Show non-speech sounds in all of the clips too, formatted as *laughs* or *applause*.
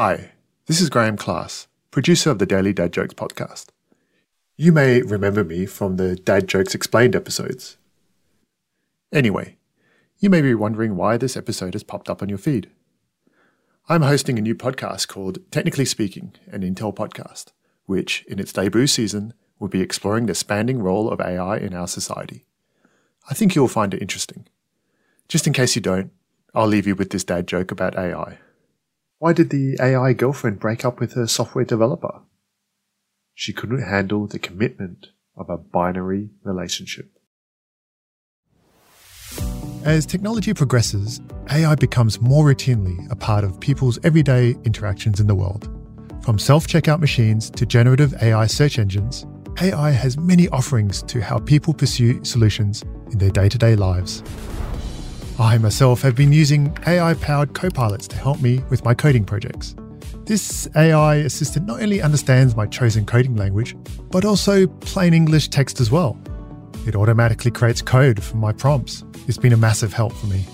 Hi, this is Graeme Klass, producer of the Daily Dad Jokes podcast. You may remember me from the Dad Jokes Explained episodes. Anyway, you may be wondering why this episode has popped up on your feed. I'm hosting a new podcast called Technically Speaking, an Intel podcast, which, in its debut season, will be exploring the expanding role of AI in our society. I think you'll find it interesting. Just in case you don't, I'll leave you with this dad joke about AI. Why did the AI girlfriend break up with her software developer? She couldn't handle the commitment of a binary relationship. As technology progresses, AI becomes more routinely a part of people's everyday interactions in the world. From self checkout machines to generative AI search engines, AI has many offerings to how people pursue solutions in their day to day lives. I myself have been using AI powered copilots to help me with my coding projects. This AI assistant not only understands my chosen coding language, but also plain English text as well. It automatically creates code from my prompts. It's been a massive help for me.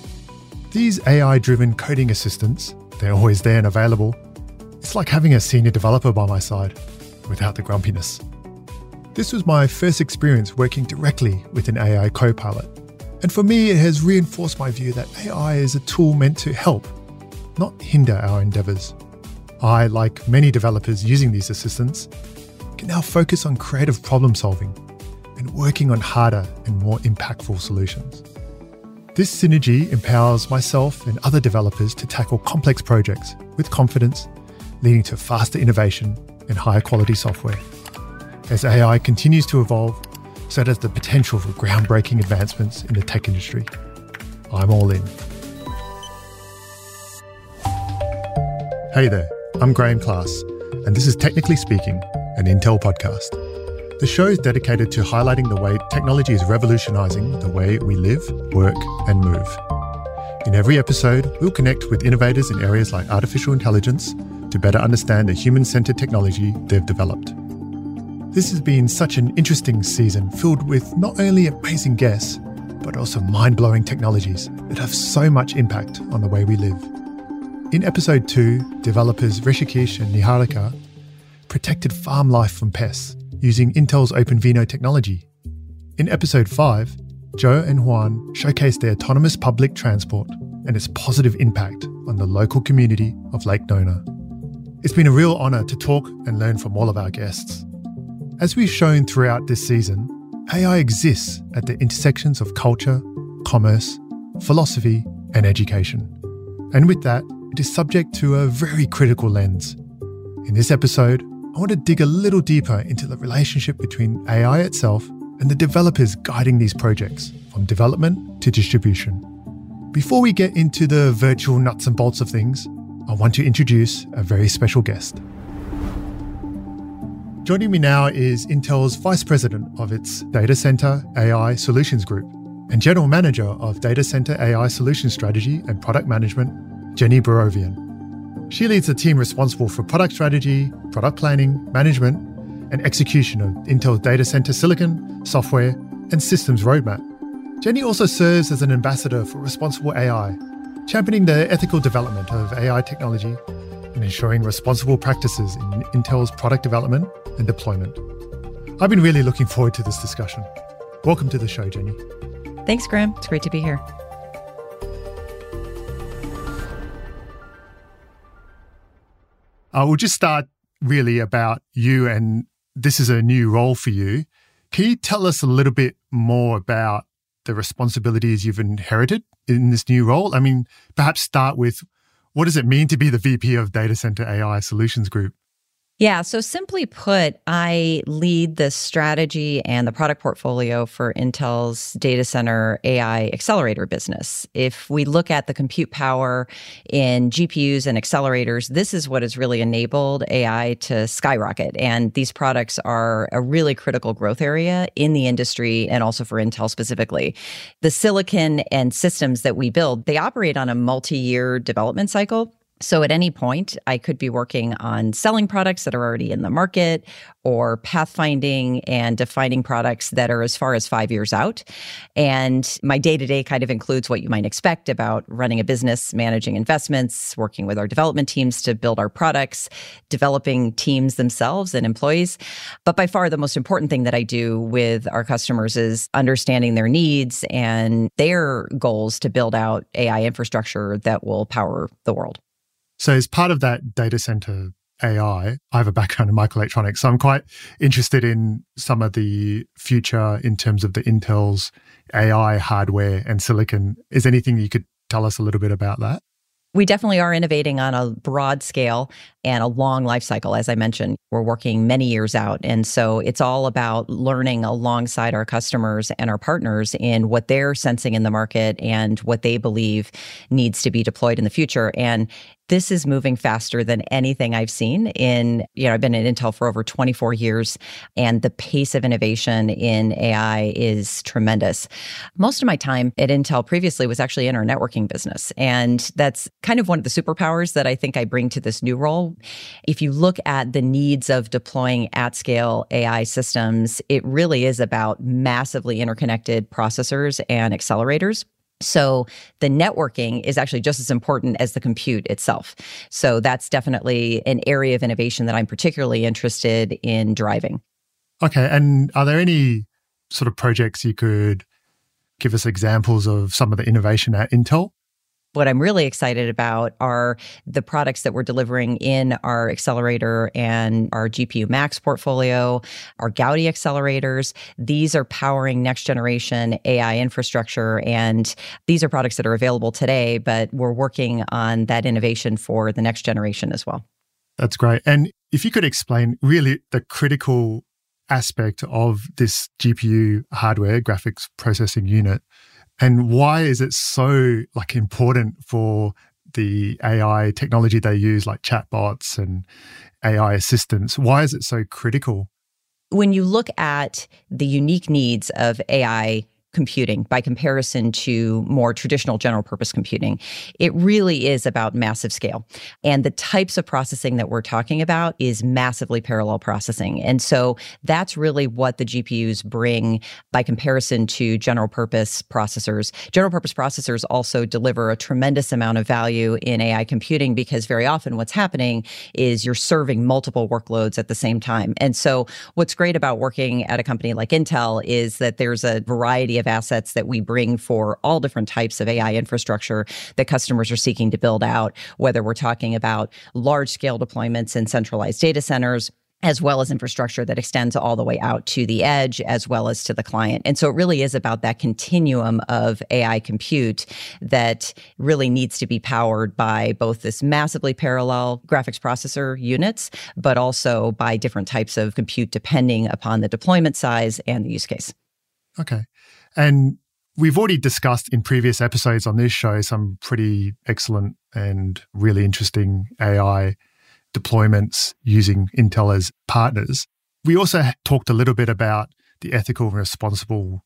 These AI driven coding assistants, they're always there and available. It's like having a senior developer by my side, without the grumpiness. This was my first experience working directly with an AI copilot. And for me, it has reinforced my view that AI is a tool meant to help, not hinder our endeavors. I, like many developers using these assistants, can now focus on creative problem solving and working on harder and more impactful solutions. This synergy empowers myself and other developers to tackle complex projects with confidence, leading to faster innovation and higher quality software. As AI continues to evolve, so does the potential for groundbreaking advancements in the tech industry. I'm all in. Hey there, I'm Graeme Klass, and this is Technically Speaking, an Intel podcast. The show is dedicated to highlighting the way technology is revolutionizing the way we live, work, and move. In every episode, we'll connect with innovators in areas like artificial intelligence to better understand the human centered technology they've developed. This has been such an interesting season filled with not only amazing guests, but also mind blowing technologies that have so much impact on the way we live. In episode 2, developers Rishikesh and Niharika protected farm life from pests using Intel's OpenVINO technology. In episode 5, Joe and Juan showcased their autonomous public transport and its positive impact on the local community of Lake Nona. It's been a real honour to talk and learn from all of our guests. As we've shown throughout this season, AI exists at the intersections of culture, commerce, philosophy, and education. And with that, it is subject to a very critical lens. In this episode, I want to dig a little deeper into the relationship between AI itself and the developers guiding these projects, from development to distribution. Before we get into the virtual nuts and bolts of things, I want to introduce a very special guest. Joining me now is Intel's Vice President of its Data Center AI Solutions Group and General Manager of Data Center AI Solutions Strategy and Product Management, Jeni Barovian. She leads the team responsible for product strategy, product planning, management, and execution of Intel's data center silicon, software, and systems roadmap. Jeni also serves as an ambassador for responsible AI, championing the ethical development of AI technology and ensuring responsible practices in Intel's product development and deployment. I've been really looking forward to this discussion. Welcome to the show, Jeni. Thanks, Graeme. It's great to be here. Uh, we'll just start really about you, and this is a new role for you. Can you tell us a little bit more about the responsibilities you've inherited in this new role? I mean, perhaps start with what does it mean to be the VP of Data Center AI Solutions Group? Yeah. So, simply put, I lead the strategy and the product portfolio for Intel's data center AI accelerator business. If we look at the compute power in GPUs and accelerators, this is what has really enabled AI to skyrocket. And these products are a really critical growth area in the industry and also for Intel specifically. The silicon and systems that we build, they operate on a multi year development cycle. So at any point, I could be working on selling products that are already in the market or pathfinding and defining products that are as far as five years out. And my day to day kind of includes what you might expect about running a business, managing investments, working with our development teams to build our products, developing teams themselves and employees. But by far, the most important thing that I do with our customers is understanding their needs and their goals to build out AI infrastructure that will power the world. So, as part of that data center AI, I have a background in microelectronics. So, I'm quite interested in some of the future in terms of the Intel's AI hardware and silicon. Is anything you could tell us a little bit about that? We definitely are innovating on a broad scale and a long life cycle. As I mentioned, we're working many years out. And so it's all about learning alongside our customers and our partners in what they're sensing in the market and what they believe needs to be deployed in the future. And this is moving faster than anything I've seen in, you know, I've been at Intel for over 24 years and the pace of innovation in AI is tremendous. Most of my time at Intel previously was actually in our networking business. And that's kind of one of the superpowers that I think I bring to this new role. If you look at the needs of deploying at scale AI systems, it really is about massively interconnected processors and accelerators. So the networking is actually just as important as the compute itself. So that's definitely an area of innovation that I'm particularly interested in driving. Okay. And are there any sort of projects you could give us examples of some of the innovation at Intel? What I'm really excited about are the products that we're delivering in our accelerator and our GPU Max portfolio, our Gaudi accelerators. These are powering next generation AI infrastructure. And these are products that are available today, but we're working on that innovation for the next generation as well. That's great. And if you could explain really the critical aspect of this GPU hardware, graphics processing unit, and why is it so like important for the AI technology they use, like chatbots and AI assistants? Why is it so critical? When you look at the unique needs of AI computing by comparison to more traditional general purpose computing. It really is about massive scale. And the types of processing that we're talking about is massively parallel processing. And so that's really what the GPUs bring by comparison to general purpose processors. General purpose processors also deliver a tremendous amount of value in AI computing because very often what's happening is you're serving multiple workloads at the same time. And so what's great about working at a company like Intel is that there's a variety of of assets that we bring for all different types of AI infrastructure that customers are seeking to build out, whether we're talking about large scale deployments in centralized data centers as well as infrastructure that extends all the way out to the edge as well as to the client. And so it really is about that continuum of AI compute that really needs to be powered by both this massively parallel graphics processor units, but also by different types of compute depending upon the deployment size and the use case. Okay. And we've already discussed in previous episodes on this show some pretty excellent and really interesting AI deployments using Intel as partners. We also talked a little bit about the ethical and responsible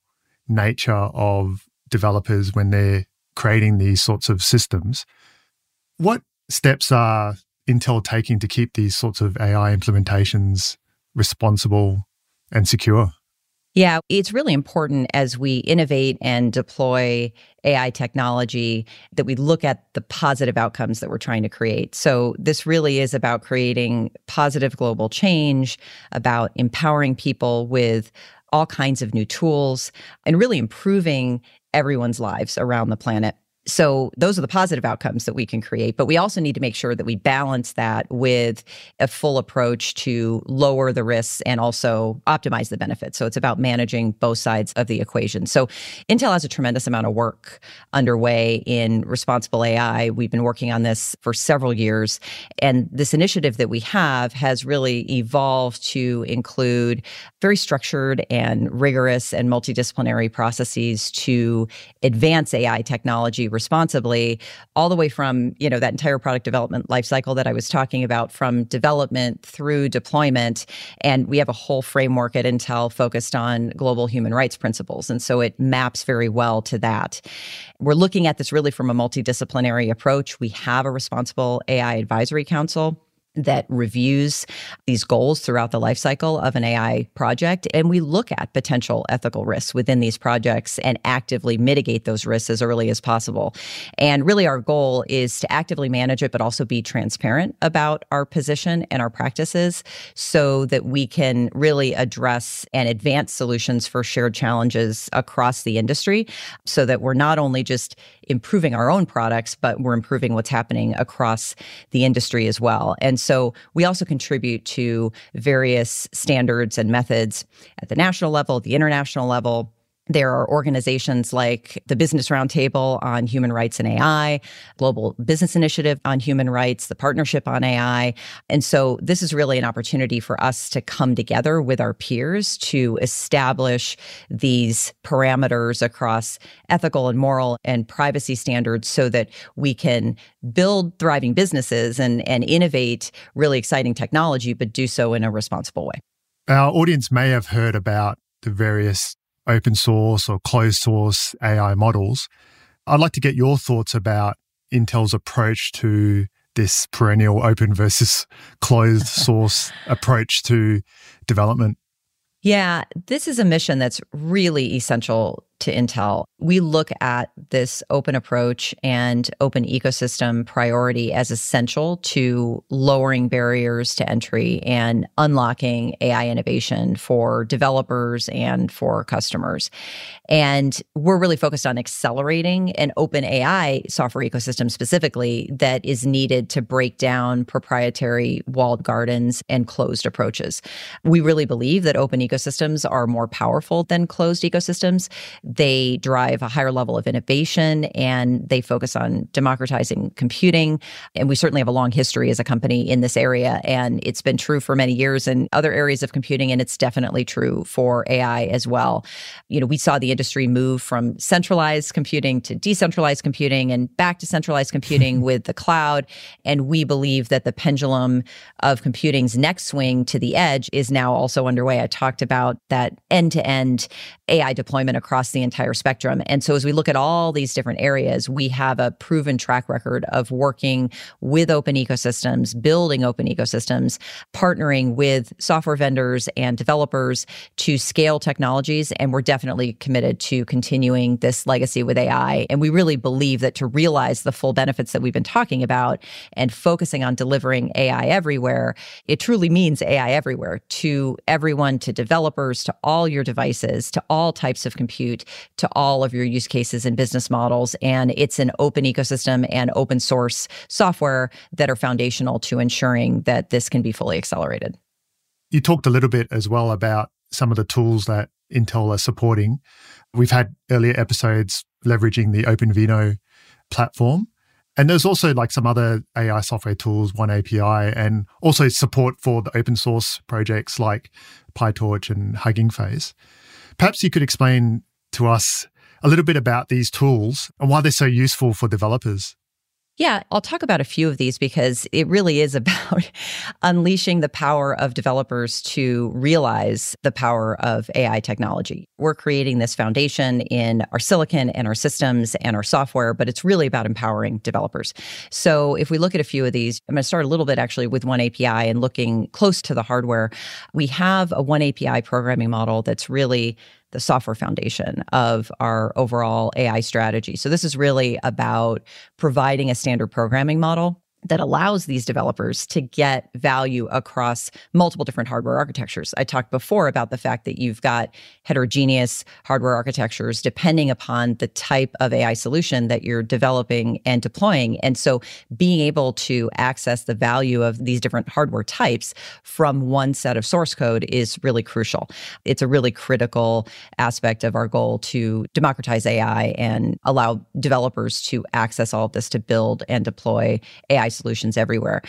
nature of developers when they're creating these sorts of systems. What steps are Intel taking to keep these sorts of AI implementations responsible and secure? Yeah, it's really important as we innovate and deploy AI technology that we look at the positive outcomes that we're trying to create. So, this really is about creating positive global change, about empowering people with all kinds of new tools, and really improving everyone's lives around the planet. So those are the positive outcomes that we can create. But we also need to make sure that we balance that with a full approach to lower the risks and also optimize the benefits. So it's about managing both sides of the equation. So Intel has a tremendous amount of work underway in responsible AI. We've been working on this for several years. And this initiative that we have has really evolved to include very structured and rigorous and multidisciplinary processes to advance AI technology responsibly all the way from you know that entire product development lifecycle that i was talking about from development through deployment. And we have a whole framework at intel focused on global human rights principles. And so it maps very well to that. We're looking at this really from a multidisciplinary approach. We have a responsible ai advisory council that reviews these goals throughout the life cycle of an AI project. And we look at potential ethical risks within these projects and actively mitigate those risks as early as possible. And really, our goal is to actively manage it, but also be transparent about our position and our practices so that we can really address and advance solutions for shared challenges across the industry so that we're not only just improving our own products, but we're improving what's happening across the industry as well. And so we also contribute to various standards and methods at the national level, the international level, there are organizations like the Business Roundtable on Human Rights and AI, Global Business Initiative on Human Rights, the Partnership on AI. And so this is really an opportunity for us to come together with our peers to establish these parameters across ethical and moral and privacy standards so that we can build thriving businesses and, and innovate really exciting technology, but do so in a responsible way. Our audience may have heard about the various open source or closed source AI models. I'd like to get your thoughts about Intel's approach to this perennial open versus *laughs* closed *laughs* source approach to development. Yeah, this is a mission that's really essential to Intel. We look at this open approach and open ecosystem priority as essential to lowering barriers to entry and unlocking AI innovation for developers and for customers. And we're really focused on accelerating an open AI software ecosystem specifically that is needed to break down proprietary walled gardens and closed approaches. We really believe that open ecosystems are more powerful than closed ecosystems they drive a higher level of innovation and they focus on democratizing computing. And we certainly have a long history as a company in this area. And it's been true for many years in other areas of computing. And it's definitely true for AI as well. You know, we saw the industry move from centralized computing to decentralized computing and back to centralized computing *laughs* with the cloud. And we believe that the pendulum of computing's next swing to the edge is now also underway. I talked about that end to end AI deployment across the entire spectrum. And so as we look at all these different areas, we have a proven track record of working with open ecosystems, building open ecosystems, partnering with software vendors and developers to scale technologies. And we're definitely committed to continuing this legacy with AI. And we really believe that to realize the full benefits that we've been talking about and focusing on delivering AI everywhere, it truly means AI everywhere to everyone, to developers, to all your devices, to all types of compute, to all of your use cases and business models. And it's an open ecosystem and open source software that are foundational to ensuring that this can be fully accelerated. You talked a little bit as well about some of the tools that Intel are supporting. We've had earlier episodes leveraging the OpenVINO platform. And there's also like some other AI software tools, oneAPI, and also support for the open source projects like PyTorch and Hugging Face. Perhaps you could explain to us a little bit about these tools and why they're so useful for developers. Yeah, I'll talk about a few of these because it really is *laughs* about unleashing the power of developers to realize the power of AI technology. We're creating this foundation in our silicon and our systems and our software, but it's really about empowering developers. So if we look at a few of these, I'm going to start a little bit actually with oneAPI and looking close to the hardware. We have a oneAPI programming model that's really the software foundation of our overall AI strategy. So this is really about providing a standard programming model that allows these developers to get value across multiple different hardware architectures. I talked before about the fact that you've got heterogeneous hardware architectures depending upon the type of AI solution that you're developing and deploying. And so being able to access the value of these different hardware types from one set of source code is really crucial. It's a really critical aspect of our goal to democratize AI and allow developers to access all of this to build and deploy AI AI solutions everywhere.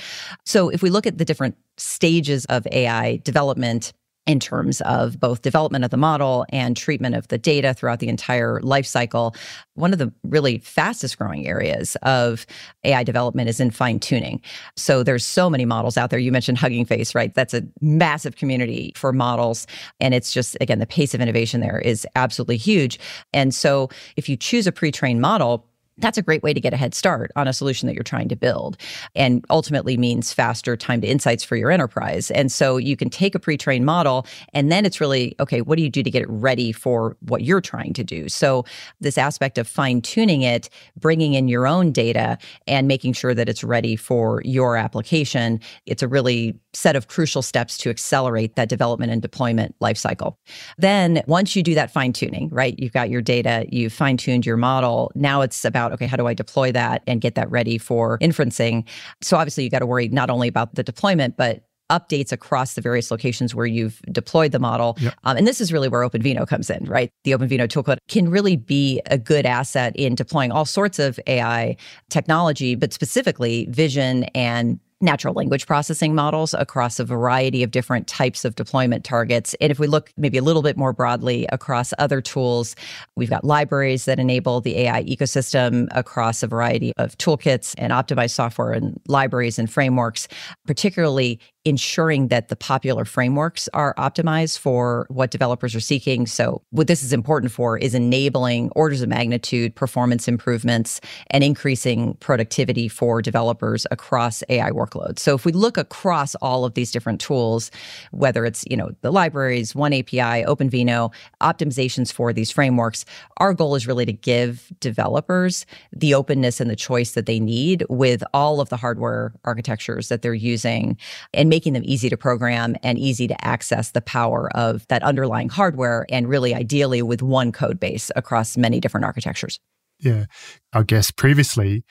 So if we look at the different stages of AI development, in terms of both development of the model and treatment of the data throughout the entire life cycle. One of the really fastest growing areas of AI development is in fine tuning. So there's so many models out there. You mentioned Hugging Face, right? That's a massive community for models. And it's just, again, the pace of innovation there is absolutely huge. And so if you choose a pre trained model, that's a great way to get a head start on a solution that you're trying to build and ultimately means faster time to insights for your enterprise. And so you can take a pre trained model and then it's really, okay, what do you do to get it ready for what you're trying to do? So, this aspect of fine tuning it, bringing in your own data and making sure that it's ready for your application, it's a really set of crucial steps to accelerate that development and deployment lifecycle. Then, once you do that fine tuning, right, you've got your data, you've fine tuned your model. Now it's about, okay, how do I deploy that and get that ready for inferencing? So, obviously, you got to worry not only about the deployment, but updates across the various locations where you've deployed the model. Yep. Um, and this is really where OpenVINO comes in, right? The OpenVINO toolkit can really be a good asset in deploying all sorts of AI technology, but specifically vision and natural language processing models across a variety of different types of deployment targets. And if we look maybe a little bit more broadly across other tools, we've got libraries that enable the AI ecosystem across a variety of toolkits and optimized software and libraries and frameworks, particularly ensuring that the popular frameworks are optimized for what developers are seeking. So, what this is important for is enabling orders of magnitude performance improvements and increasing productivity for developers across AI workloads. So, if we look across all of these different tools, whether it's, you know, the libraries, oneAPI, OpenVINO, optimizations for these frameworks, our goal is really to give developers the openness and the choice that they need with all of the hardware architectures that they're using and making them easy to program and easy to access the power of that underlying hardware and really ideally with one code base across many different architectures. Yeah. I guess previously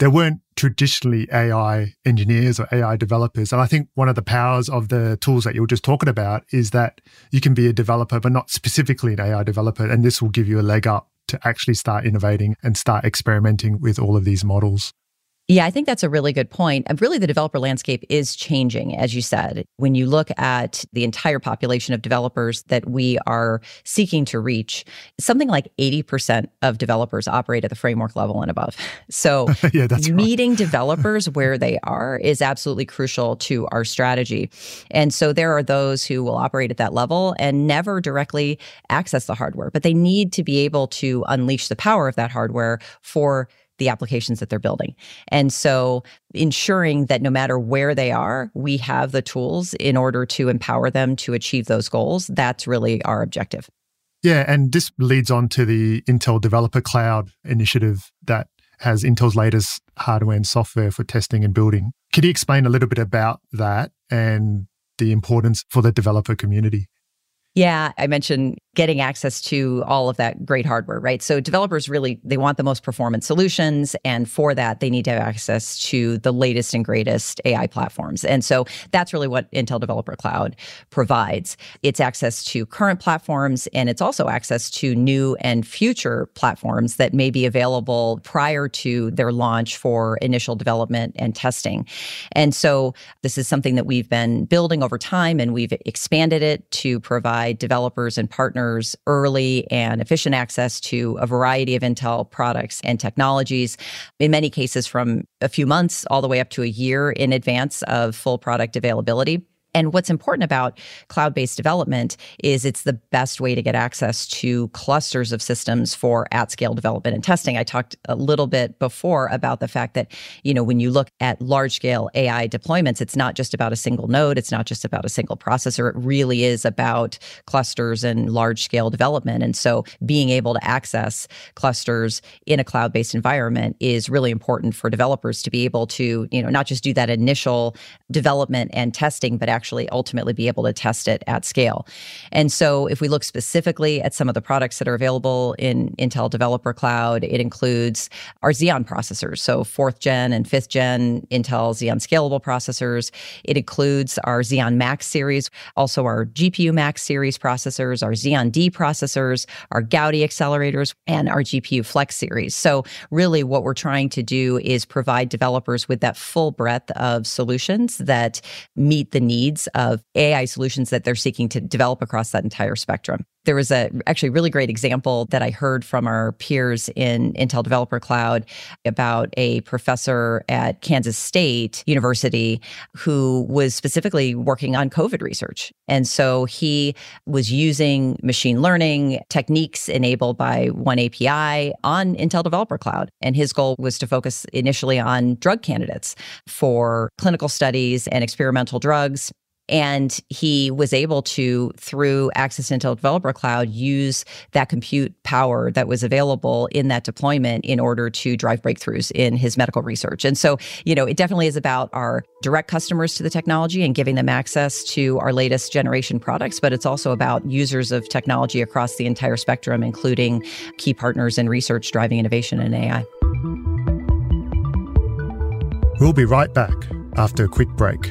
there weren't traditionally AI engineers or AI developers. And I think one of the powers of the tools that you were just talking about is that you can be a developer, but not specifically an AI developer. And this will give you a leg up to actually start innovating and start experimenting with all of these models. Yeah, I think that's a really good point. And really, the developer landscape is changing, as you said. When you look at the entire population of developers that we are seeking to reach, something like 80% of developers operate at the framework level and above. *laughs* So, *laughs* yeah, that's meeting *laughs* developers where they are is absolutely crucial to our strategy. And so, there are those who will operate at that level and never directly access the hardware, but they need to be able to unleash the power of that hardware for the applications that they're building. And so ensuring that no matter where they are, we have the tools in order to empower them to achieve those goals. That's really our objective. Yeah, and this leads on to the Intel Developer Cloud initiative that has Intel's latest hardware and software for testing and building. Could you explain a little bit about that and the importance for the developer community? Yeah, I mentioned getting access to all of that great hardware, right? So developers really they want the most performant solutions and for that they need to have access to the latest and greatest AI platforms. And so that's really what Intel Developer Cloud provides. It's access to current platforms and it's also access to new and future platforms that may be available prior to their launch for initial development and testing. And so this is something that we've been building over time and we've expanded it to provide provide developers and partners early and efficient access to a variety of Intel products and technologies, in many cases from a few months all the way up to a year in advance of full product availability. And what's important about cloud based development is it's the best way to get access to clusters of systems for at scale development and testing. I talked a little bit before about the fact that, you know, when you look at large scale AI deployments, it's not just about a single node, it's not just about a single processor. It really is about clusters and large scale development. And so being able to access clusters in a cloud based environment is really important for developers to be able to, you know, not just do that initial development and testing, but actually actually ultimately be able to test it at scale. And so if we look specifically at some of the products that are available in Intel Developer Cloud, it includes our Xeon processors, so fourth gen and fifth gen Intel Xeon Scalable processors. It includes our Xeon Max series, also our GPU Max series processors, our Xeon D processors, our Gaudi accelerators, and our GPU Flex series. So really what we're trying to do is provide developers with that full breadth of solutions that meet the needs needs of AI solutions that they're seeking to develop across that entire spectrum. There was a actually really great example that I heard from our peers in Intel Developer Cloud about a professor at Kansas State University who was specifically working on COVID research. And so he was using machine learning techniques enabled by oneAPI on Intel Developer Cloud. And his goal was to focus initially on drug candidates for clinical studies and experimental drugs and he was able to, through Access Intel Developer Cloud, use that compute power that was available in that deployment in order to drive breakthroughs in his medical research. And so, you know, it definitely is about our direct customers to the technology and giving them access to our latest generation products, but it's also about users of technology across the entire spectrum, including key partners in research driving innovation in AI. We'll be right back after a quick break.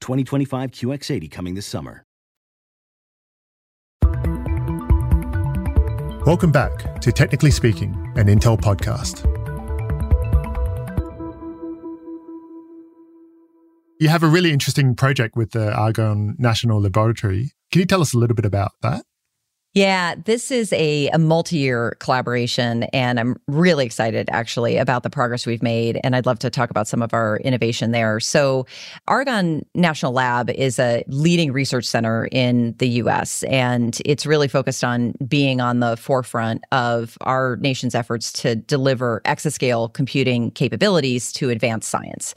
2025 QX80 coming this summer. Welcome back to Technically Speaking, an Intel podcast. You have a really interesting project with the Argonne National Laboratory. Can you tell us a little bit about that? Yeah, this is a, a multi year collaboration, and I'm really excited actually about the progress we've made. And I'd love to talk about some of our innovation there. So, Argonne National Lab is a leading research center in the US, and it's really focused on being on the forefront of our nation's efforts to deliver exascale computing capabilities to advance science.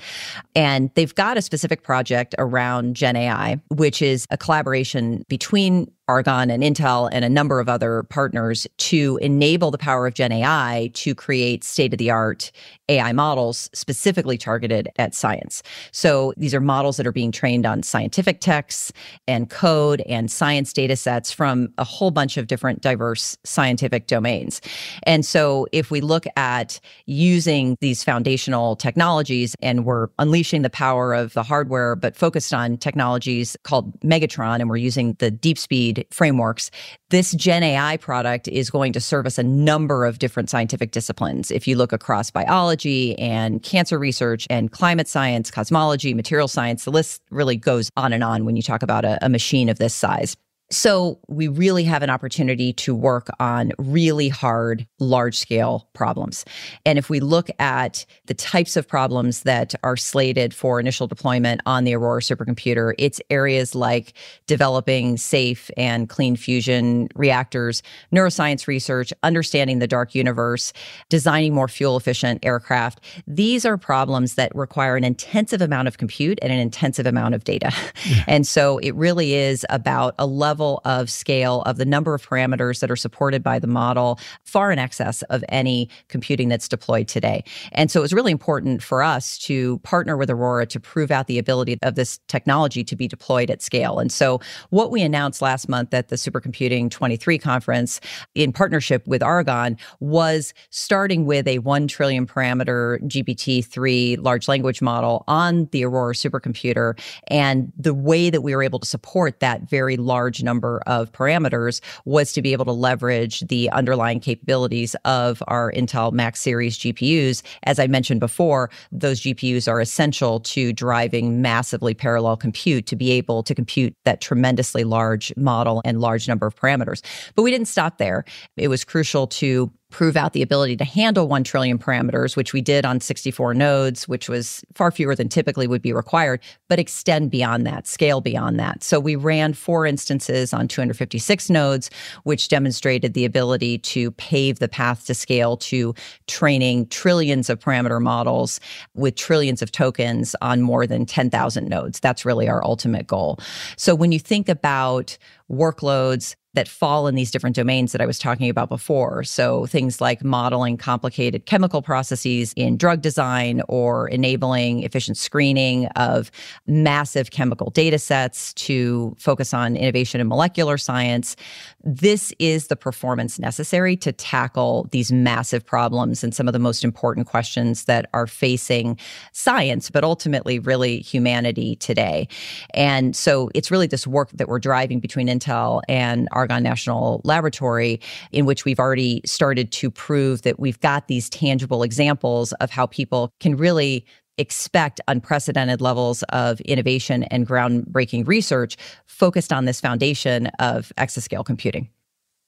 And they've got a specific project around Gen AI, which is a collaboration between Argonne and Intel and a number of other partners to enable the power of Gen AI to create state of the art AI models specifically targeted at science. So these are models that are being trained on scientific texts and code and science data sets from a whole bunch of different diverse scientific domains. And so if we look at using these foundational technologies and we're unleashing the power of the hardware, but focused on technologies called Megatron, and we're using the DeepSpeed frameworks, this Gen AI product is going to service a number of different scientific disciplines. If you look across biology and cancer research and climate science, cosmology, material science, the list really goes on and on when you talk about a, a machine of this size. So we really have an opportunity to work on really hard, large scale problems. And if we look at the types of problems that are slated for initial deployment on the Aurora supercomputer, it's areas like developing safe and clean fusion reactors, neuroscience research, understanding the dark universe, designing more fuel efficient aircraft. These are problems that require an intensive amount of compute and an intensive amount of data. Yeah. And so it really is about a level level of scale of the number of parameters that are supported by the model far in excess of any computing that's deployed today. And so it was really important for us to partner with Aurora to prove out the ability of this technology to be deployed at scale. And so what we announced last month at the Supercomputing 23 conference in partnership with Argonne was starting with a 1 trillion parameter GPT-3 large language model on the Aurora supercomputer and the way that we were able to support that very large number of parameters was to be able to leverage the underlying capabilities of our Intel Max series GPUs. As I mentioned before, those GPUs are essential to driving massively parallel compute to be able to compute that tremendously large model and large number of parameters. But we didn't stop there. It was crucial to prove out the ability to handle 1 trillion parameters, which we did on 64 nodes, which was far fewer than typically would be required, but extend beyond that, scale beyond that. So we ran four instances on 256 nodes, which demonstrated the ability to pave the path to scale to training trillions of parameter models with trillions of tokens on more than 10,000 nodes. That's really our ultimate goal. So when you think about workloads that fall in these different domains that I was talking about before. So things like modeling complicated chemical processes in drug design or enabling efficient screening of massive chemical data sets to focus on innovation in molecular science. This is the performance necessary to tackle these massive problems and some of the most important questions that are facing science, but ultimately really humanity today. And so it's really this work that we're driving between Intel and Argonne National Laboratory, in which we've already started to prove that we've got these tangible examples of how people can really expect unprecedented levels of innovation and groundbreaking research focused on this foundation of exascale computing.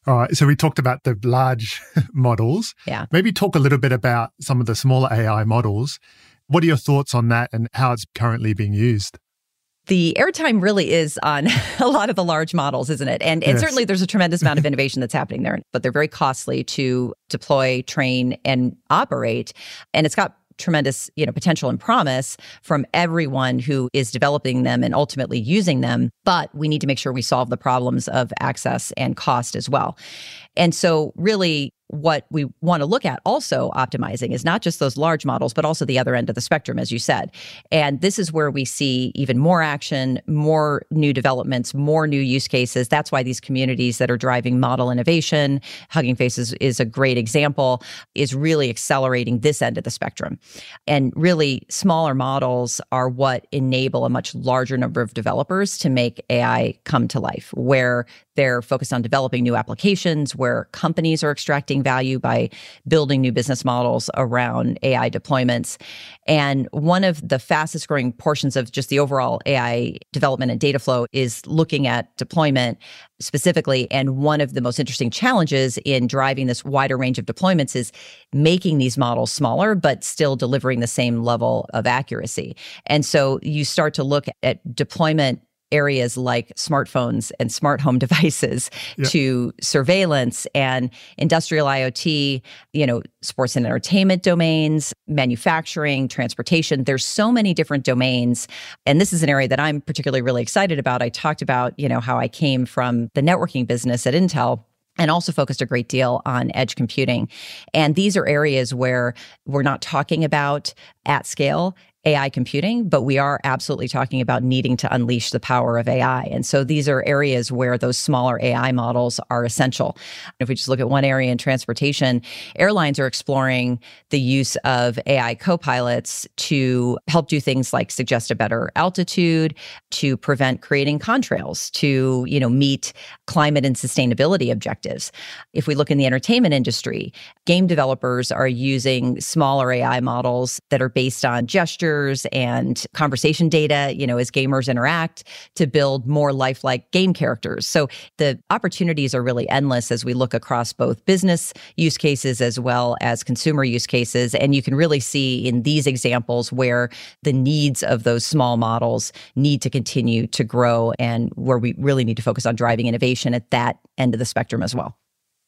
All right. So we talked about the large *laughs* models. Yeah. Maybe talk a little bit about some of the smaller AI models. What are your thoughts on that and how it's currently being used? The airtime really is on *laughs* a lot of the large models, isn't it? And, and yes. certainly there's a tremendous amount of *laughs* innovation that's happening there, but they're very costly to deploy, train, and operate. And it's got tremendous you know potential and promise from everyone who is developing them and ultimately using them but we need to make sure we solve the problems of access and cost as well and so really what we want to look at also optimizing is not just those large models, but also the other end of the spectrum, as you said. And this is where we see even more action, more new developments, more new use cases. That's why these communities that are driving model innovation, Hugging Faces is a great example, is really accelerating this end of the spectrum. And really, smaller models are what enable a much larger number of developers to make AI come to life, where they're focused on developing new applications, where companies are extracting value by building new business models around AI deployments. And one of the fastest growing portions of just the overall AI development and data flow is looking at deployment specifically. And one of the most interesting challenges in driving this wider range of deployments is making these models smaller, but still delivering the same level of accuracy. And so you start to look at deployment areas like smartphones and smart home *laughs* devices yep. to surveillance and industrial IoT, you know, sports and entertainment domains, manufacturing, transportation. There's so many different domains. And this is an area that I'm particularly really excited about. I talked about, you know, how I came from the networking business at Intel and also focused a great deal on edge computing. And these are areas where we're not talking about at scale AI computing, but we are absolutely talking about needing to unleash the power of AI. And so these are areas where those smaller AI models are essential. If we just look at one area in transportation, airlines are exploring the use of AI co-pilots to help do things like suggest a better altitude, to prevent creating contrails, to, you know, meet climate and sustainability objectives. If we look in the entertainment industry, game developers are using smaller AI models that are based on gesture and conversation data, you know, as gamers interact to build more lifelike game characters. So the opportunities are really endless as we look across both business use cases as well as consumer use cases. And you can really see in these examples where the needs of those small models need to continue to grow and where we really need to focus on driving innovation at that end of the spectrum as well.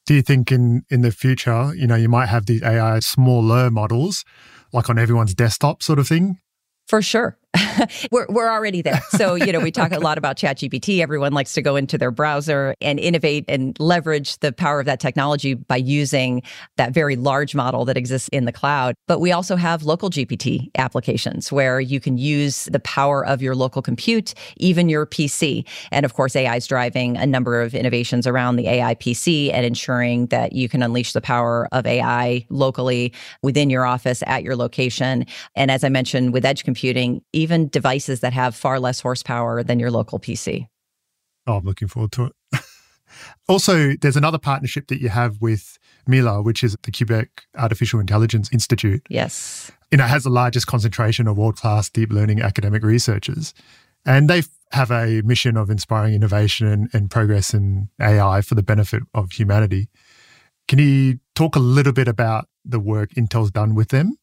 Do you think in in the future, you know, you might have these AI smaller models like on everyone's desktop sort of thing? For sure. *laughs* we're, we're already there. So, you know, we talk a lot about ChatGPT. Everyone likes to go into their browser and innovate and leverage the power of that technology by using that very large model that exists in the cloud. But we also have local GPT applications where you can use the power of your local compute, even your PC. And of course, AI is driving a number of innovations around the AI PC and ensuring that you can unleash the power of AI locally within your office at your location. And as I mentioned with edge computing, even devices that have far less horsepower than your local PC. Oh, I'm looking forward to it. *laughs* also, there's another partnership that you have with Mila, which is the Quebec Artificial Intelligence Institute. Yes. You know, has the largest concentration of world class deep learning academic researchers. And they have a mission of inspiring innovation and, and progress in AI for the benefit of humanity. Can you talk a little bit about the work Intel's done with them?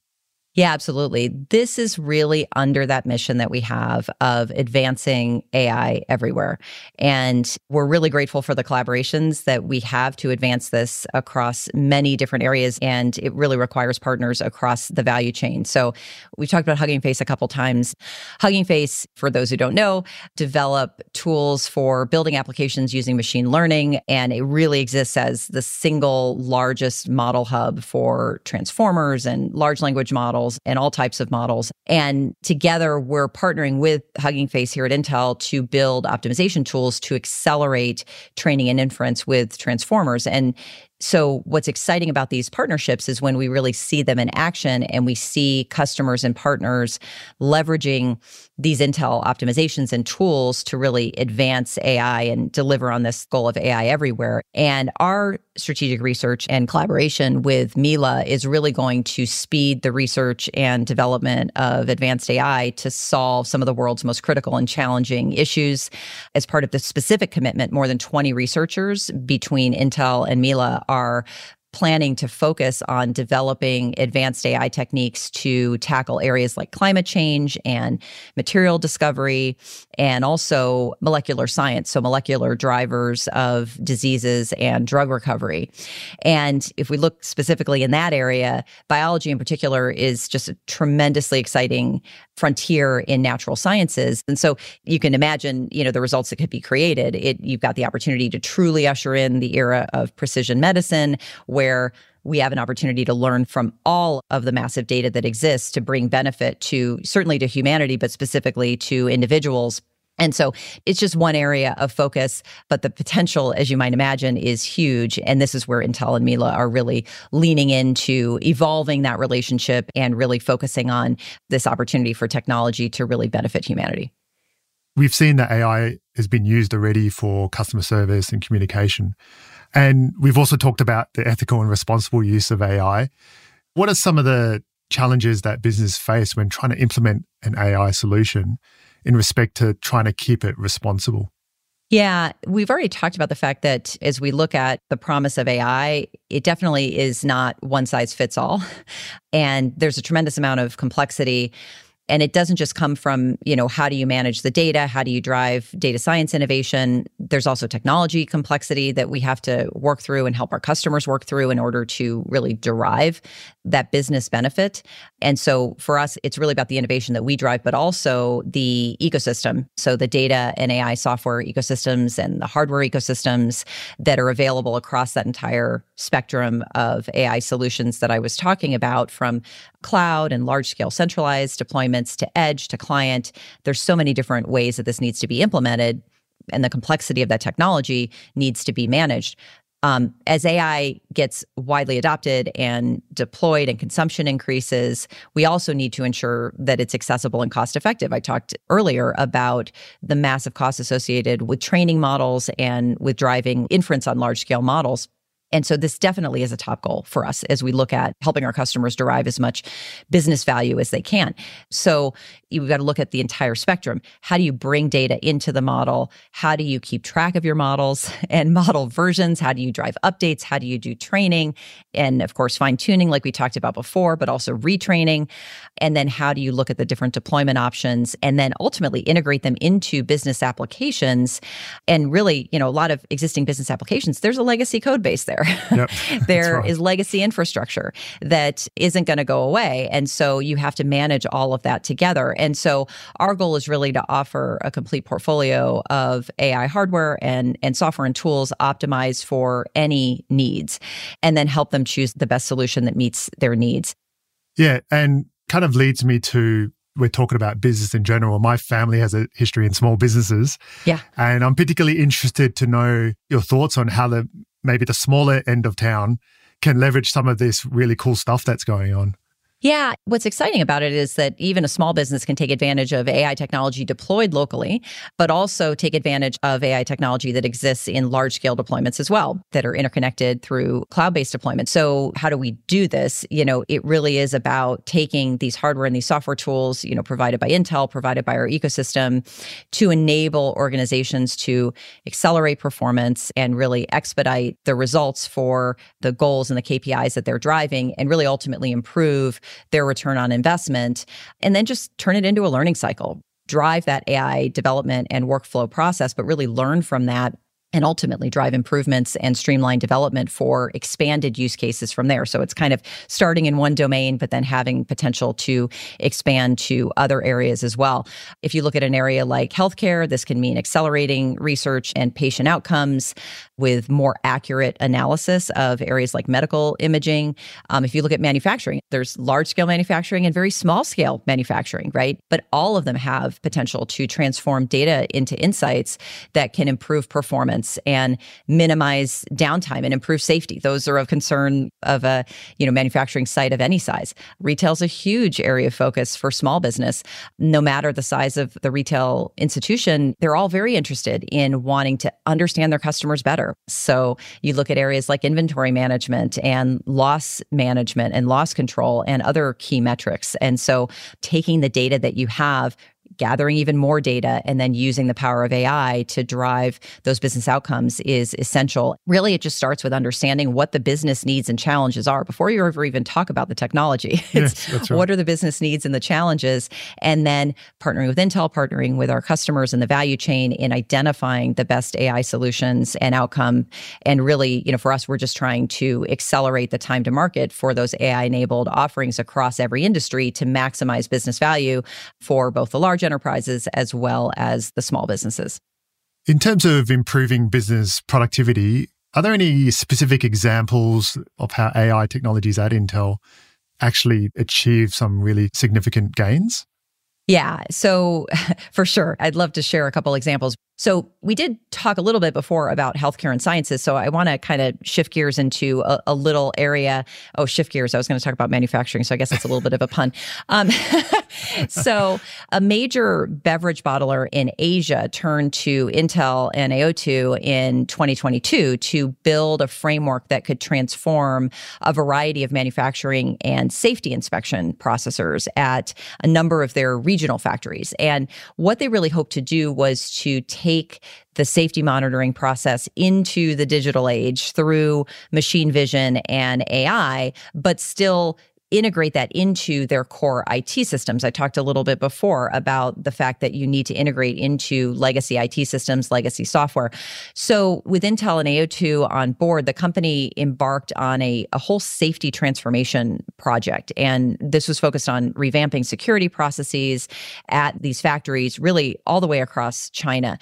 Yeah, absolutely. This is really under that mission that we have of advancing AI everywhere. And we're really grateful for the collaborations that we have to advance this across many different areas. And it really requires partners across the value chain. So we've talked about Hugging Face a couple times. Hugging Face, for those who don't know, develop tools for building applications using machine learning. And it really exists as the single largest model hub for transformers and large language models models and all types of models. And together, we're partnering with Hugging Face here at Intel to build optimization tools to accelerate training and inference with transformers. And so, what's exciting about these partnerships is when we really see them in action and we see customers and partners leveraging these Intel optimizations and tools to really advance AI and deliver on this goal of AI everywhere. And our strategic research and collaboration with Mila is really going to speed the research and development of advanced AI to solve some of the world's most critical and challenging issues. As part of the specific commitment, more than 20 researchers between Intel and Mila are planning to focus on developing advanced AI techniques to tackle areas like climate change and material discovery and also molecular science, so molecular drivers of diseases and drug recovery. And if we look specifically in that area, biology in particular is just a tremendously exciting frontier in natural sciences. And so you can imagine, you know, the results that could be created. It you've got the opportunity to truly usher in the era of precision medicine where we have an opportunity to learn from all of the massive data that exists to bring benefit to certainly to humanity, but specifically to individuals. And so it's just one area of focus, but the potential, as you might imagine, is huge. And this is where Intel and Mila are really leaning into evolving that relationship and really focusing on this opportunity for technology to really benefit humanity. We've seen that AI has been used already for customer service and communication. And we've also talked about the ethical and responsible use of AI. What are some of the challenges that business face when trying to implement an AI solution in respect to trying to keep it responsible? Yeah, we've already talked about the fact that as we look at the promise of AI, it definitely is not one size fits all. *laughs* And there's a tremendous amount of complexity and it doesn't just come from you know how do you manage the data? How do you drive data science innovation? There's also technology complexity that we have to work through and help our customers work through in order to really derive that business benefit. And so for us it's really about the innovation that we drive but also the ecosystem. So the data and ai software ecosystems and the hardware ecosystems that are available across that entire spectrum of ai solutions that i was talking about from cloud and large scale centralized deployments to edge to client. There's so many different ways that this needs to be implemented, and the complexity of that technology needs to be managed. Um, as AI gets widely adopted and deployed and consumption increases, we also need to ensure that it's accessible and cost effective. I talked earlier about the massive costs associated with training models and with driving inference on large scale models. And so this definitely is a top goal for us as we look at helping our customers derive as much business value as they can. So you've got to look at the entire spectrum. How do you bring data into the model? How do you keep track of your models *laughs* and model versions? How do you drive updates? How do you do training? And of course, fine tuning, like we talked about before, but also retraining. And then how do you look at the different deployment options and then ultimately integrate them into business applications? And really, you know, a lot of existing business applications, there's a legacy code base there. Yep, *laughs* there is legacy infrastructure that isn't going to go away. And so you have to manage all of that together. And so our goal is really to offer a complete portfolio of AI hardware and, and software and tools optimized for any needs, and then help them choose the best solution that meets their needs. Yeah. And kind of leads me to we're talking about business in general. My family has a history in small businesses. Yeah. And I'm particularly interested to know your thoughts on how the maybe the smaller end of town can leverage some of this really cool stuff that's going on. Yeah. What's exciting about it is that even a small business can take advantage of AI technology deployed locally, but also take advantage of AI technology that exists in large scale deployments as well that are interconnected through cloud based deployments. So, how do we do this? You know, it really is about taking these hardware and these software tools, you know, provided by Intel, provided by our ecosystem to enable organizations to accelerate performance and really expedite the results for the goals and the KPIs that they're driving and really ultimately improve their return on investment, and then just turn it into a learning cycle. Drive that AI development and workflow process, but really learn from that and ultimately drive improvements and streamline development for expanded use cases from there. So it's kind of starting in one domain, but then having potential to expand to other areas as well. If you look at an area like healthcare, this can mean accelerating research and patient outcomes, with more accurate analysis of areas like medical imaging. Um, if you look at manufacturing, there's large scale manufacturing and very small scale manufacturing, right? But all of them have potential to transform data into insights that can improve performance and minimize downtime and improve safety. Those are of concern of a you know manufacturing site of any size. Retail is a huge area of focus for small business. No matter the size of the retail institution, they're all very interested in wanting to understand their customers better so you look at areas like inventory management and loss management and loss control and other key metrics. And so taking the data that you have gathering even more data and then using the power of AI to drive those business outcomes is essential. Really, it just starts with understanding what the business needs and challenges are before you ever even talk about the technology. *laughs* It's yes, right. what are the business needs and the challenges, and then partnering with Intel, partnering with our customers in the value chain in identifying the best AI solutions and outcome. And really, you know, for us, we're just trying to accelerate the time to market for those AI enabled offerings across every industry to maximize business value for both the large enterprises as well as the small businesses. In terms of improving business productivity, are there any specific examples of how AI technologies at Intel actually achieve some really significant gains? Yeah. So *laughs* for sure, I'd love to share a couple examples. So we did talk a little bit before about healthcare and sciences. So I want to kind of shift gears into a, a, little area. Oh, shift gears. I was going to talk about manufacturing. So I guess that's a little bit of a pun. Um, *laughs* so a major beverage bottler in Asia turned to Intel and AO2 in 2022 to build a framework that could transform a variety of manufacturing and safety inspection processors at a number of their regional factories. And what they really hoped to do was to take take the safety monitoring process into the digital age through machine vision and AI, but still integrate that into their core IT systems. I talked a little bit before about the fact that you need to integrate into legacy IT systems, legacy software. So with Intel and AO2 on board, the company embarked on a, a whole safety transformation project. And this was focused on revamping security processes at these factories, really all the way across China.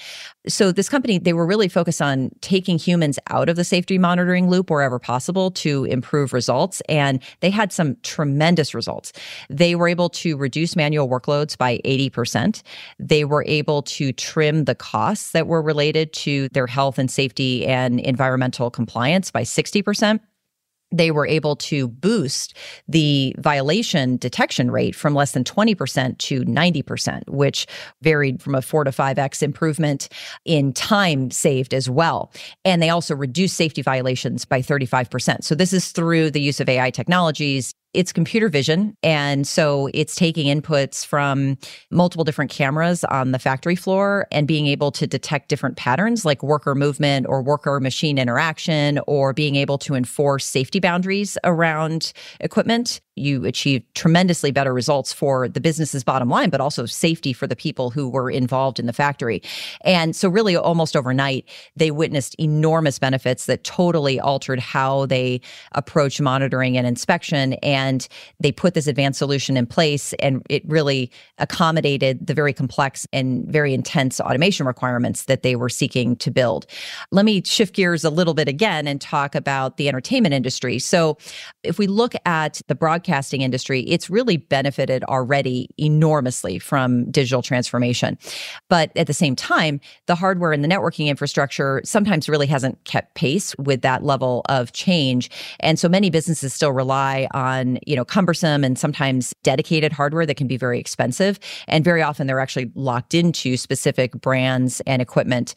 So this company, they were really focused on taking humans out of the safety monitoring loop wherever possible to improve results. And they had some tremendous results. They were able to reduce manual workloads by 80%. They were able to trim the costs that were related to their health and safety and environmental compliance by 60%. They were able to boost the violation detection rate from less than 20% to 90%, which varied from a four to 5x improvement in time saved as well. And they also reduced safety violations by 35%. So, this is through the use of AI technologies it's computer vision. And so it's taking inputs from multiple different cameras on the factory floor and being able to detect different patterns like worker movement or worker machine interaction or being able to enforce safety boundaries around equipment you achieve tremendously better results for the business's bottom line, but also safety for the people who were involved in the factory. And so, really, almost overnight, they witnessed enormous benefits that totally altered how they approach monitoring and inspection. And they put this advanced solution in place, and it really accommodated the very complex and very intense automation requirements that they were seeking to build. Let me shift gears a little bit again and talk about the entertainment industry. So, if we look at the broadcasting industry, it's really benefited already enormously from digital transformation. But at the same time, the hardware and the networking infrastructure sometimes really hasn't kept pace with that level of change. And so many businesses still rely on, you know, cumbersome and sometimes dedicated hardware that can be very expensive. And very often they're actually locked into specific brands and equipment.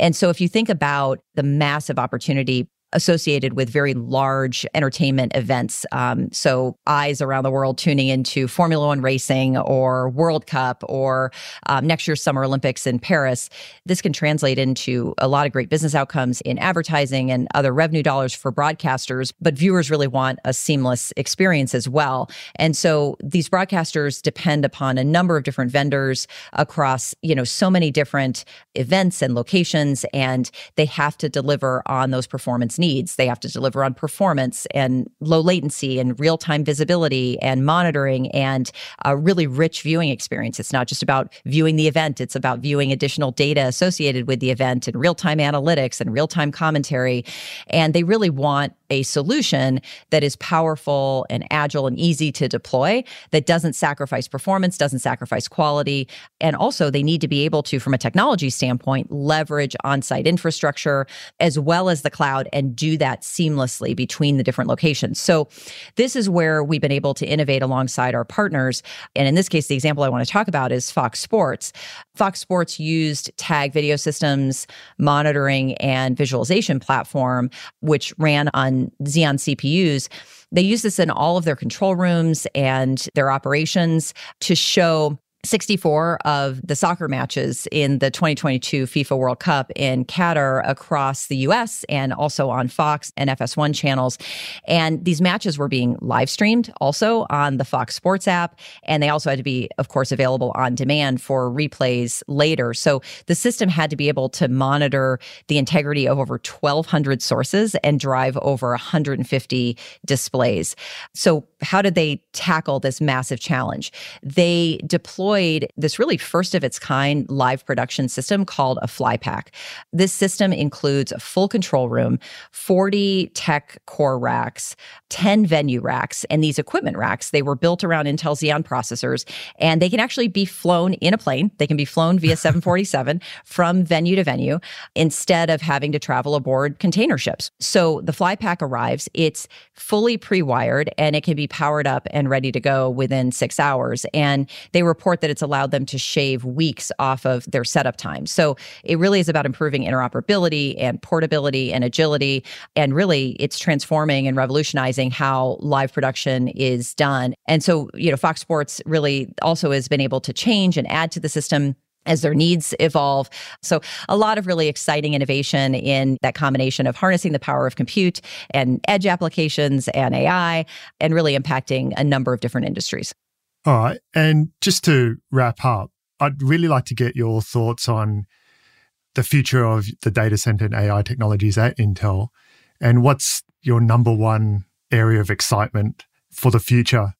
And so if you think about the massive opportunity associated with very large entertainment events. Um, so, eyes around the world tuning into Formula One racing or World Cup or um, next year's Summer Olympics in Paris. This can translate into a lot of great business outcomes in advertising and other revenue dollars for broadcasters. But viewers really want a seamless experience as well. And so, these broadcasters depend upon a number of different vendors across, you know, so many different events and locations, and they have to deliver on those performance needs needs. They have to deliver on performance and low latency and real time visibility and monitoring and a really rich viewing experience. It's not just about viewing the event, it's about viewing additional data associated with the event and real time analytics and real time commentary. And they really want a solution that is powerful and agile and easy to deploy that doesn't sacrifice performance, doesn't sacrifice quality. And also, they need to be able to, from a technology standpoint, leverage on site infrastructure as well as the cloud and do that seamlessly between the different locations. So, this is where we've been able to innovate alongside our partners. And in this case, the example I want to talk about is Fox Sports. Fox Sports used Tag Video Systems monitoring and visualization platform, which ran on Xeon CPUs. They use this in all of their control rooms and their operations to show 64 of the soccer matches in the 2022 FIFA World Cup in Qatar across the US and also on Fox and FS1 channels. And these matches were being live streamed also on the Fox Sports app. And they also had to be, of course, available on demand for replays later. So the system had to be able to monitor the integrity of over 1,200 sources and drive over 150 displays. So, how did they tackle this massive challenge? They deployed deployed this really first of its kind live production system called a FlyPack. This system includes a full control room, 40 tech core racks, 10 venue racks, and these equipment racks, they were built around Intel Xeon processors, and they can actually be flown in a plane. They can be flown via *laughs* 747 from venue to venue instead of having to travel aboard container ships. So the FlyPack arrives, it's fully pre wired, and it can be powered up and ready to go within six hours. And they report that it's allowed them to shave weeks off of their setup time. So it really is about improving interoperability and portability and agility. And really, it's transforming and revolutionizing how live production is done. And so, you know, Fox Sports really also has been able to change and add to the system as their needs evolve. So, a lot of really exciting innovation in that combination of harnessing the power of compute and edge applications and AI, and really impacting a number of different industries. All right. And just to wrap up, I'd really like to get your thoughts on the future of the data center and AI technologies at Intel and what's your number one area of excitement for the future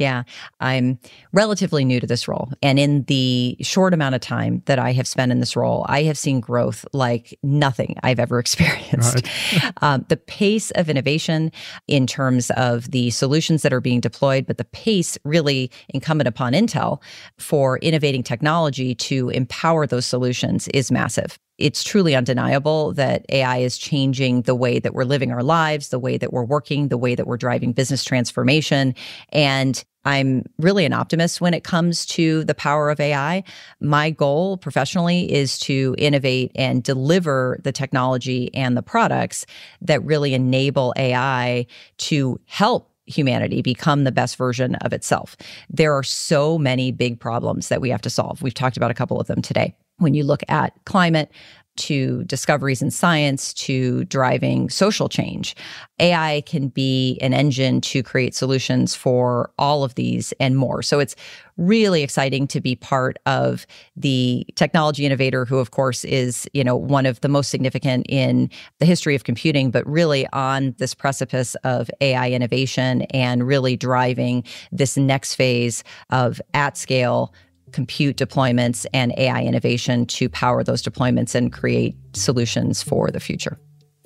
yeah, I'm relatively new to this role. And in the short amount of time that I have spent in this role, I have seen growth like nothing I've ever *laughs* experienced. Right. *laughs* um, the pace of innovation in terms of the solutions that are being deployed, but the pace really incumbent upon Intel for innovating technology to empower those solutions is massive it's truly undeniable that AI is changing the way that we're living our lives, the way that we're working, the way that we're driving business transformation. And I'm really an optimist when it comes to the power of AI. My goal professionally is to innovate and deliver the technology and the products that really enable AI to help humanity become the best version of itself. There are so many big problems that we have to solve. We've talked about a couple of them today. When you look at climate, to discoveries in science to driving social change. AI can be an engine to create solutions for all of these and more. So it's really exciting to be part of the technology innovator who of course is, you know, one of the most significant in the history of computing, but really on this precipice of AI innovation and really driving this next phase of at scale compute deployments and AI innovation to power those deployments and create solutions for the future.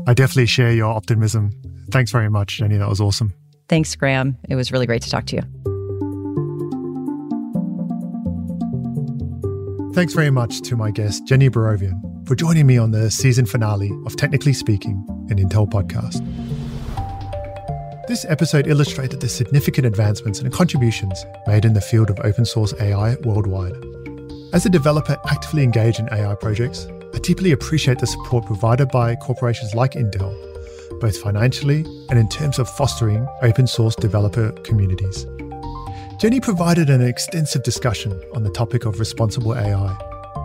I definitely share your optimism. Thanks very much, Jeni. That was awesome. Thanks, Graeme. It was really great to talk to you. Thanks very much to my guest, Jeni Barovian, for joining me on the season finale of Technically Speaking, an Intel podcast. This episode illustrated the significant advancements and contributions made in the field of open source AI worldwide. As a developer actively engaged in AI projects, I deeply appreciate the support provided by corporations like Intel, both financially and in terms of fostering open source developer communities. Jeni provided an extensive discussion on the topic of responsible AI,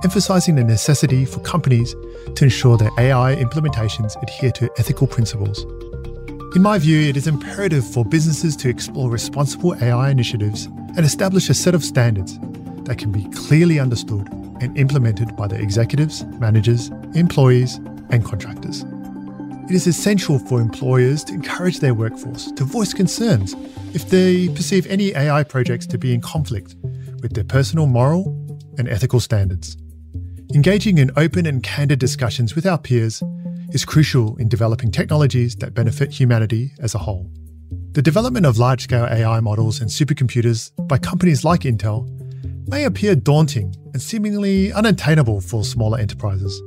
emphasizing the necessity for companies to ensure their AI implementations adhere to ethical principles in my view, it is imperative for businesses to explore responsible AI initiatives and establish a set of standards that can be clearly understood and implemented by the executives, managers, employees, and contractors. It is essential for employers to encourage their workforce to voice concerns if they perceive any AI projects to be in conflict with their personal moral and ethical standards. Engaging in open and candid discussions with our peers is crucial in developing technologies that benefit humanity as a whole. The development of large scale AI models and supercomputers by companies like Intel may appear daunting and seemingly unattainable for smaller enterprises.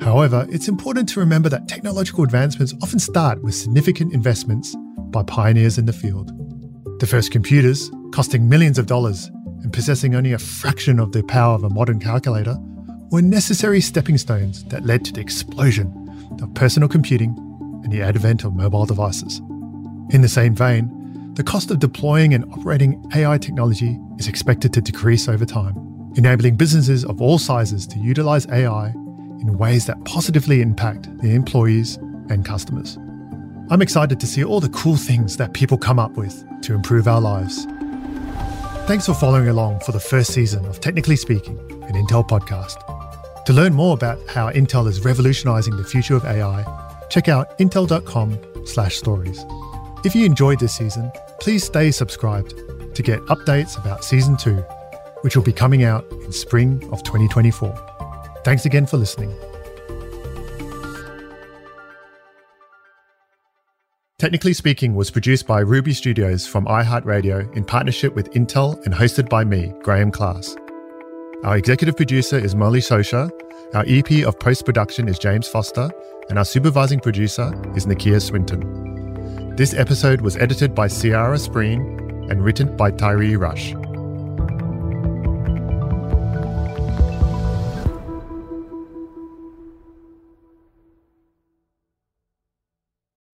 However, it's important to remember that technological advancements often start with significant investments by pioneers in the field. The first computers, costing millions of dollars and possessing only a fraction of the power of a modern calculator, were necessary stepping stones that led to the explosion of personal computing and the advent of mobile devices. In the same vein, the cost of deploying and operating AI technology is expected to decrease over time, enabling businesses of all sizes to utilize AI in ways that positively impact their employees and customers. I'm excited to see all the cool things that people come up with to improve our lives. Thanks for following along for the first season of Technically Speaking, an Intel podcast. To learn more about how Intel is revolutionizing the future of AI, check out intel.com/stories. If you enjoyed this season, please stay subscribed to get updates about season 2, which will be coming out in spring of 2024. Thanks again for listening. Technically Speaking was produced by Ruby Studios from iHeartRadio in partnership with Intel and hosted by me, Graeme Klass. Our executive producer is Molly Sosha. Our EP of post production is James Foster. And our supervising producer is Nakia Swinton. This episode was edited by Ciara Spreen and written by Tyree Rush.